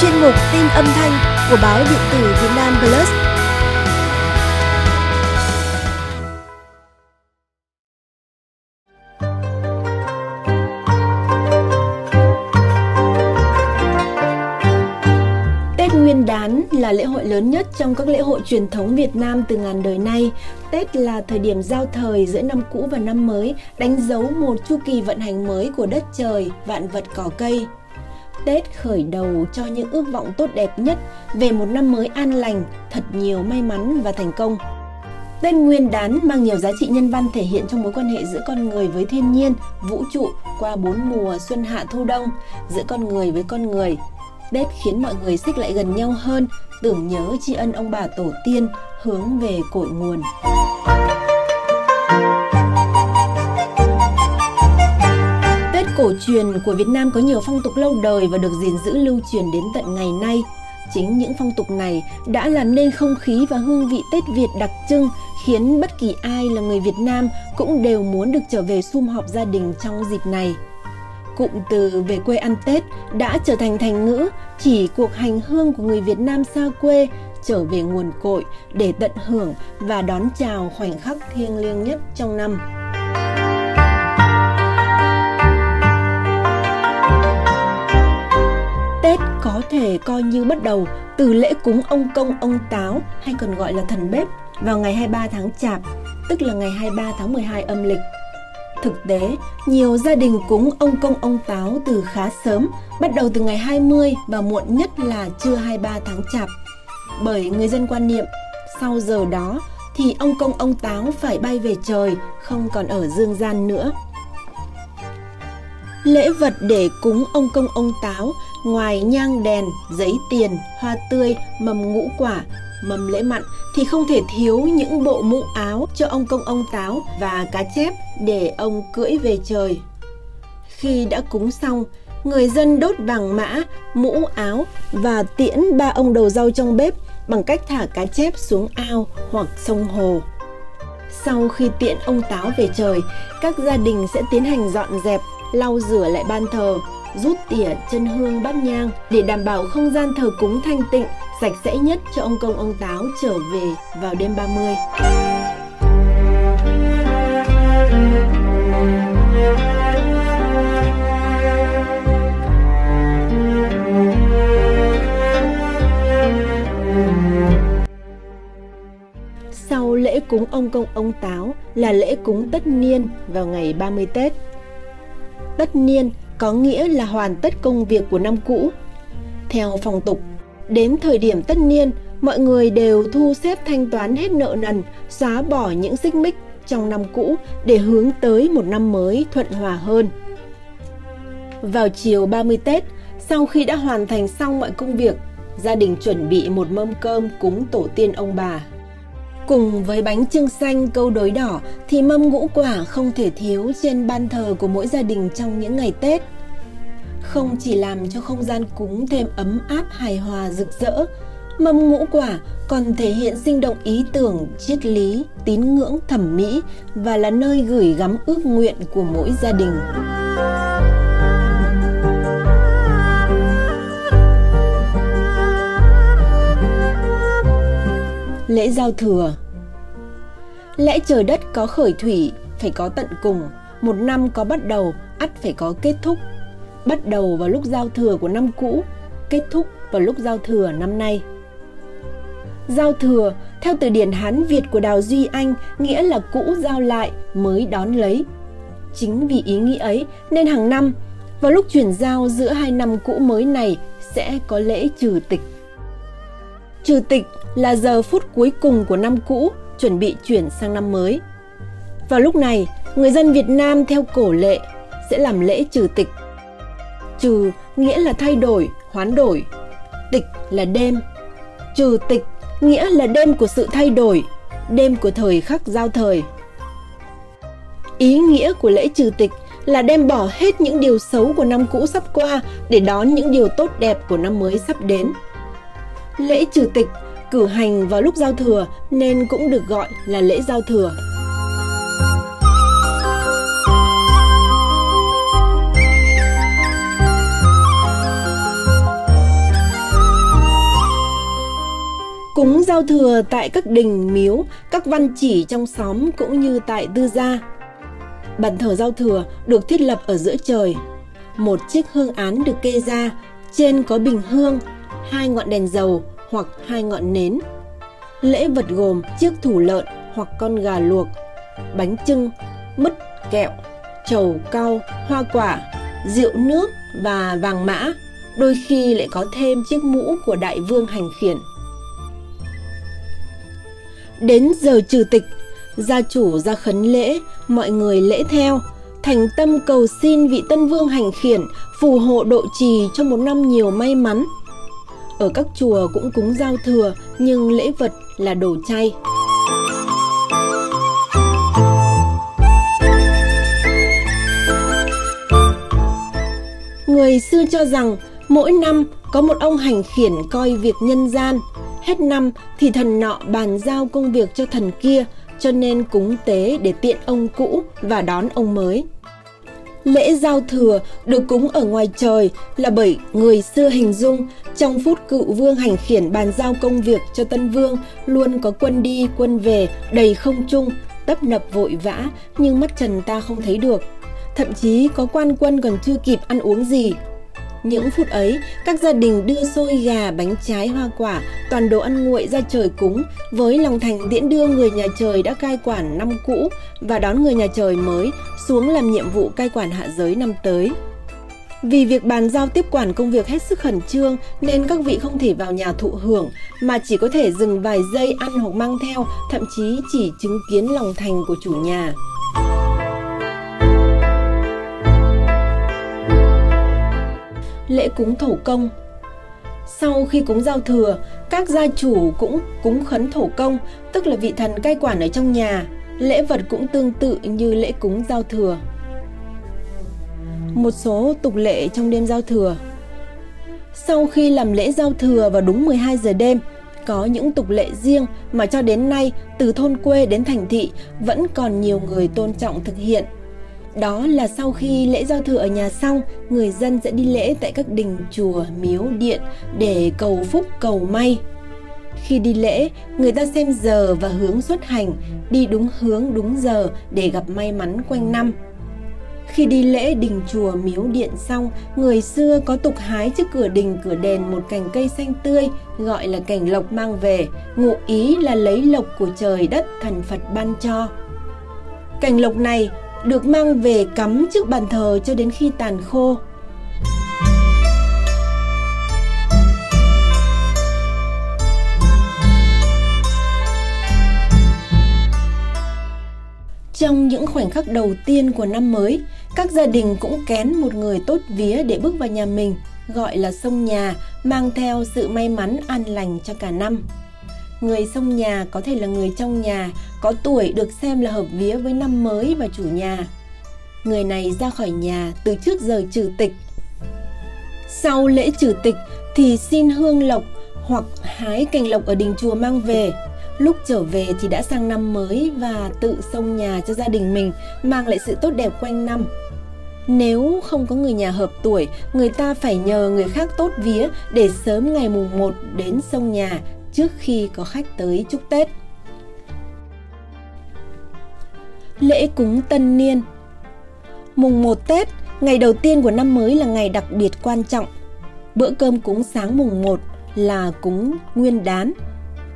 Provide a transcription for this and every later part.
chuyên mục tin âm thanh của báo điện tử Việt Nam Plus. Tết Nguyên đán là lễ hội lớn nhất trong các lễ hội truyền thống Việt Nam từ ngàn đời nay. Tết là thời điểm giao thời giữa năm cũ và năm mới, đánh dấu một chu kỳ vận hành mới của đất trời, vạn vật cỏ cây. Tết khởi đầu cho những ước vọng tốt đẹp nhất về một năm mới an lành, thật nhiều may mắn và thành công. Tết Nguyên đán mang nhiều giá trị nhân văn thể hiện trong mối quan hệ giữa con người với thiên nhiên, vũ trụ qua bốn mùa xuân hạ thu đông, giữa con người với con người. Tết khiến mọi người xích lại gần nhau hơn, tưởng nhớ tri ân ông bà tổ tiên, hướng về cội nguồn. Cổ truyền của Việt Nam có nhiều phong tục lâu đời và được gìn giữ lưu truyền đến tận ngày nay. Chính những phong tục này đã làm nên không khí và hương vị Tết Việt đặc trưng, khiến bất kỳ ai là người Việt Nam cũng đều muốn được trở về sum họp gia đình trong dịp này. Cụm từ về quê ăn Tết đã trở thành thành ngữ chỉ cuộc hành hương của người Việt Nam xa quê trở về nguồn cội để tận hưởng và đón chào khoảnh khắc thiêng liêng nhất trong năm. Thể coi như bắt đầu từ lễ cúng ông công ông táo hay còn gọi là thần bếp vào ngày 23 tháng Chạp, tức là ngày 23 tháng 12 âm lịch. Thực tế, nhiều gia đình cúng ông công ông táo từ khá sớm, bắt đầu từ ngày 20 và muộn nhất là trưa 23 tháng Chạp. Bởi người dân quan niệm, sau giờ đó thì ông công ông táo phải bay về trời, không còn ở dương gian nữa. Lễ vật để cúng ông công ông táo ngoài nhang đèn, giấy tiền, hoa tươi, mầm ngũ quả, mầm lễ mặn thì không thể thiếu những bộ mũ áo cho ông công ông táo và cá chép để ông cưỡi về trời. Khi đã cúng xong, người dân đốt vàng mã, mũ áo và tiễn ba ông đầu rau trong bếp bằng cách thả cá chép xuống ao hoặc sông hồ. Sau khi tiện ông táo về trời, các gia đình sẽ tiến hành dọn dẹp, lau rửa lại ban thờ, rút tỉa chân hương bát nhang để đảm bảo không gian thờ cúng thanh tịnh, sạch sẽ nhất cho ông công ông táo trở về vào đêm 30. Sau lễ cúng ông công ông táo là lễ cúng tất niên vào ngày 30 Tết. Tất niên có nghĩa là hoàn tất công việc của năm cũ. Theo phong tục, đến thời điểm tất niên, mọi người đều thu xếp thanh toán hết nợ nần, xóa bỏ những xích mích trong năm cũ để hướng tới một năm mới thuận hòa hơn. Vào chiều 30 Tết, sau khi đã hoàn thành xong mọi công việc, gia đình chuẩn bị một mâm cơm cúng tổ tiên ông bà Cùng với bánh trưng xanh câu đối đỏ thì mâm ngũ quả không thể thiếu trên ban thờ của mỗi gia đình trong những ngày Tết. Không chỉ làm cho không gian cúng thêm ấm áp hài hòa rực rỡ, mâm ngũ quả còn thể hiện sinh động ý tưởng, triết lý, tín ngưỡng thẩm mỹ và là nơi gửi gắm ước nguyện của mỗi gia đình. Lễ giao thừa Lẽ trời đất có khởi thủy, phải có tận cùng, một năm có bắt đầu, ắt phải có kết thúc. Bắt đầu vào lúc giao thừa của năm cũ, kết thúc vào lúc giao thừa năm nay. Giao thừa, theo từ điển Hán Việt của Đào Duy Anh, nghĩa là cũ giao lại, mới đón lấy. Chính vì ý nghĩa ấy nên hàng năm, vào lúc chuyển giao giữa hai năm cũ mới này sẽ có lễ trừ tịch. Trừ tịch là giờ phút cuối cùng của năm cũ, chuẩn bị chuyển sang năm mới. Vào lúc này, người dân Việt Nam theo cổ lệ sẽ làm lễ trừ tịch. Trừ nghĩa là thay đổi, hoán đổi. Tịch là đêm. Trừ tịch nghĩa là đêm của sự thay đổi, đêm của thời khắc giao thời. Ý nghĩa của lễ trừ tịch là đem bỏ hết những điều xấu của năm cũ sắp qua để đón những điều tốt đẹp của năm mới sắp đến. Lễ trừ tịch cử hành vào lúc giao thừa nên cũng được gọi là lễ giao thừa. cúng giao thừa tại các đình miếu, các văn chỉ trong xóm cũng như tại tư gia. Bàn thờ giao thừa được thiết lập ở giữa trời. Một chiếc hương án được kê ra, trên có bình hương, hai ngọn đèn dầu hoặc hai ngọn nến. Lễ vật gồm chiếc thủ lợn hoặc con gà luộc, bánh trưng, mứt, kẹo, trầu cau, hoa quả, rượu nước và vàng mã, đôi khi lại có thêm chiếc mũ của đại vương hành khiển. Đến giờ trừ tịch, gia chủ ra khấn lễ, mọi người lễ theo, thành tâm cầu xin vị tân vương hành khiển phù hộ độ trì cho một năm nhiều may mắn. Ở các chùa cũng cúng giao thừa nhưng lễ vật là đồ chay. Người xưa cho rằng mỗi năm có một ông hành khiển coi việc nhân gian, hết năm thì thần nọ bàn giao công việc cho thần kia, cho nên cúng tế để tiện ông cũ và đón ông mới. Lễ giao thừa được cúng ở ngoài trời là bởi người xưa hình dung trong phút cựu vương hành khiển bàn giao công việc cho tân vương luôn có quân đi quân về đầy không trung, tấp nập vội vã nhưng mắt trần ta không thấy được. Thậm chí có quan quân còn chưa kịp ăn uống gì những phút ấy, các gia đình đưa xôi gà, bánh trái, hoa quả, toàn đồ ăn nguội ra trời cúng với lòng thành tiễn đưa người nhà trời đã cai quản năm cũ và đón người nhà trời mới xuống làm nhiệm vụ cai quản hạ giới năm tới. Vì việc bàn giao tiếp quản công việc hết sức khẩn trương nên các vị không thể vào nhà thụ hưởng mà chỉ có thể dừng vài giây ăn hoặc mang theo, thậm chí chỉ chứng kiến lòng thành của chủ nhà. Lễ cúng thổ công. Sau khi cúng giao thừa, các gia chủ cũng cúng khấn thổ công, tức là vị thần cai quản ở trong nhà. Lễ vật cũng tương tự như lễ cúng giao thừa. Một số tục lệ trong đêm giao thừa. Sau khi làm lễ giao thừa vào đúng 12 giờ đêm, có những tục lệ riêng mà cho đến nay từ thôn quê đến thành thị vẫn còn nhiều người tôn trọng thực hiện đó là sau khi lễ giao thừa ở nhà xong, người dân sẽ đi lễ tại các đình chùa, miếu, điện để cầu phúc cầu may. Khi đi lễ, người ta xem giờ và hướng xuất hành, đi đúng hướng đúng giờ để gặp may mắn quanh năm. Khi đi lễ đình chùa miếu điện xong, người xưa có tục hái trước cửa đình cửa đền một cành cây xanh tươi gọi là cành lộc mang về, ngụ ý là lấy lộc của trời đất thần Phật ban cho. Cành lộc này được mang về cắm trước bàn thờ cho đến khi tàn khô. Trong những khoảnh khắc đầu tiên của năm mới, các gia đình cũng kén một người tốt vía để bước vào nhà mình, gọi là sông nhà, mang theo sự may mắn an lành cho cả năm. Người xông nhà có thể là người trong nhà, có tuổi được xem là hợp vía với năm mới và chủ nhà. Người này ra khỏi nhà từ trước giờ trừ tịch. Sau lễ trừ tịch thì xin hương lộc hoặc hái cành lộc ở đình chùa mang về. Lúc trở về thì đã sang năm mới và tự xông nhà cho gia đình mình mang lại sự tốt đẹp quanh năm. Nếu không có người nhà hợp tuổi, người ta phải nhờ người khác tốt vía để sớm ngày mùng 1 đến sông nhà trước khi có khách tới chúc Tết. Lễ cúng tân niên Mùng 1 Tết, ngày đầu tiên của năm mới là ngày đặc biệt quan trọng. Bữa cơm cúng sáng mùng 1 là cúng nguyên đán,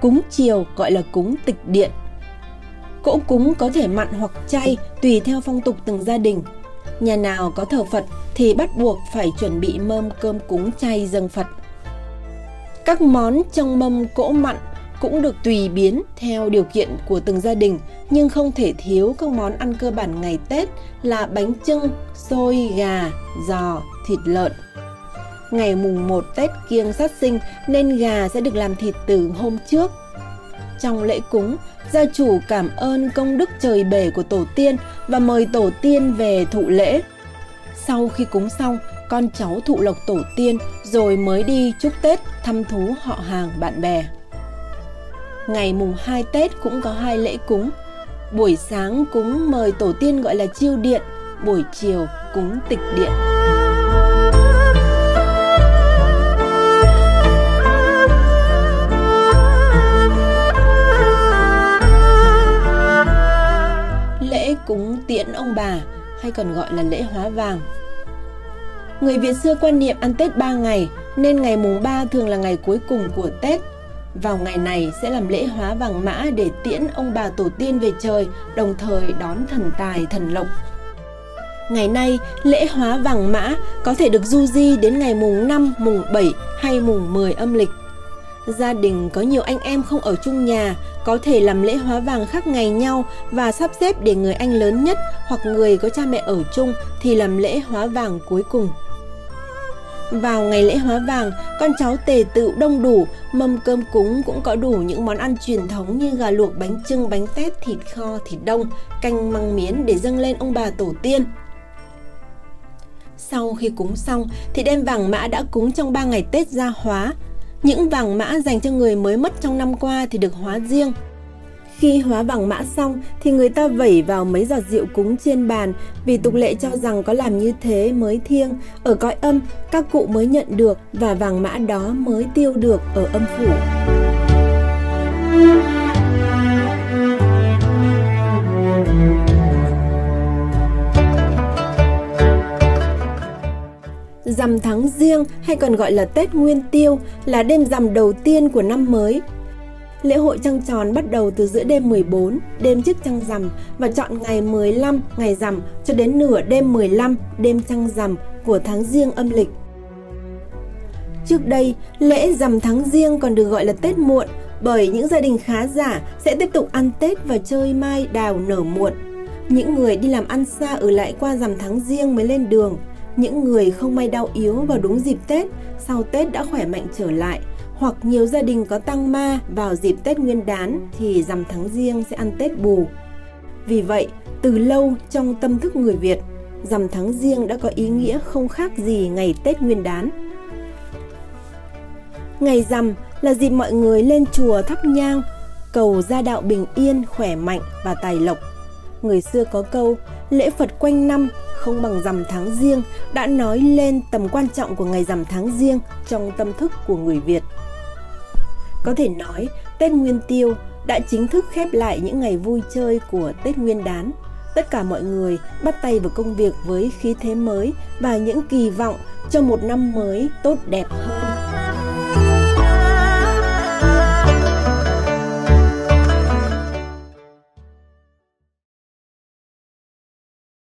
cúng chiều gọi là cúng tịch điện. Cỗ cúng có thể mặn hoặc chay tùy theo phong tục từng gia đình. Nhà nào có thờ Phật thì bắt buộc phải chuẩn bị mâm cơm cúng chay dâng Phật. Các món trong mâm cỗ mặn cũng được tùy biến theo điều kiện của từng gia đình nhưng không thể thiếu các món ăn cơ bản ngày Tết là bánh trưng, xôi, gà, giò, thịt lợn. Ngày mùng 1 Tết kiêng sát sinh nên gà sẽ được làm thịt từ hôm trước. Trong lễ cúng, gia chủ cảm ơn công đức trời bể của tổ tiên và mời tổ tiên về thụ lễ. Sau khi cúng xong, con cháu thụ lộc tổ tiên rồi mới đi chúc Tết thăm thú họ hàng bạn bè. Ngày mùng 2 Tết cũng có hai lễ cúng. Buổi sáng cúng mời tổ tiên gọi là chiêu điện, buổi chiều cúng tịch điện. Lễ cúng tiễn ông bà hay còn gọi là lễ hóa vàng Người Việt xưa quan niệm ăn Tết 3 ngày nên ngày mùng 3 thường là ngày cuối cùng của Tết. Vào ngày này sẽ làm lễ hóa vàng mã để tiễn ông bà tổ tiên về trời, đồng thời đón thần tài thần lộc. Ngày nay, lễ hóa vàng mã có thể được du di đến ngày mùng 5, mùng 7 hay mùng 10 âm lịch. Gia đình có nhiều anh em không ở chung nhà, có thể làm lễ hóa vàng khác ngày nhau và sắp xếp để người anh lớn nhất hoặc người có cha mẹ ở chung thì làm lễ hóa vàng cuối cùng. Vào ngày lễ hóa vàng, con cháu tề tự đông đủ, mâm cơm cúng cũng có đủ những món ăn truyền thống như gà luộc, bánh trưng, bánh tét, thịt kho, thịt đông, canh măng miến để dâng lên ông bà tổ tiên. Sau khi cúng xong thì đem vàng mã đã cúng trong 3 ngày Tết ra hóa. Những vàng mã dành cho người mới mất trong năm qua thì được hóa riêng. Khi hóa vàng mã xong thì người ta vẩy vào mấy giọt rượu cúng trên bàn vì tục lệ cho rằng có làm như thế mới thiêng, ở cõi âm các cụ mới nhận được và vàng mã đó mới tiêu được ở âm phủ. Rằm tháng riêng hay còn gọi là Tết Nguyên Tiêu là đêm rằm đầu tiên của năm mới. Lễ hội trăng tròn bắt đầu từ giữa đêm 14, đêm trước trăng rằm và chọn ngày 15, ngày rằm cho đến nửa đêm 15, đêm trăng rằm của tháng riêng âm lịch. Trước đây, lễ rằm tháng riêng còn được gọi là Tết muộn bởi những gia đình khá giả sẽ tiếp tục ăn Tết và chơi mai đào nở muộn. Những người đi làm ăn xa ở lại qua rằm tháng riêng mới lên đường – những người không may đau yếu vào đúng dịp Tết, sau Tết đã khỏe mạnh trở lại, hoặc nhiều gia đình có tăng ma vào dịp Tết Nguyên đán thì rằm tháng riêng sẽ ăn Tết bù. Vì vậy, từ lâu trong tâm thức người Việt, rằm tháng riêng đã có ý nghĩa không khác gì ngày Tết Nguyên đán. Ngày rằm là dịp mọi người lên chùa thắp nhang, cầu gia đạo bình yên, khỏe mạnh và tài lộc. Người xưa có câu, lễ Phật quanh năm không bằng rằm tháng riêng đã nói lên tầm quan trọng của ngày rằm tháng riêng trong tâm thức của người Việt. Có thể nói, Tết Nguyên Tiêu đã chính thức khép lại những ngày vui chơi của Tết Nguyên đán. Tất cả mọi người bắt tay vào công việc với khí thế mới và những kỳ vọng cho một năm mới tốt đẹp hơn.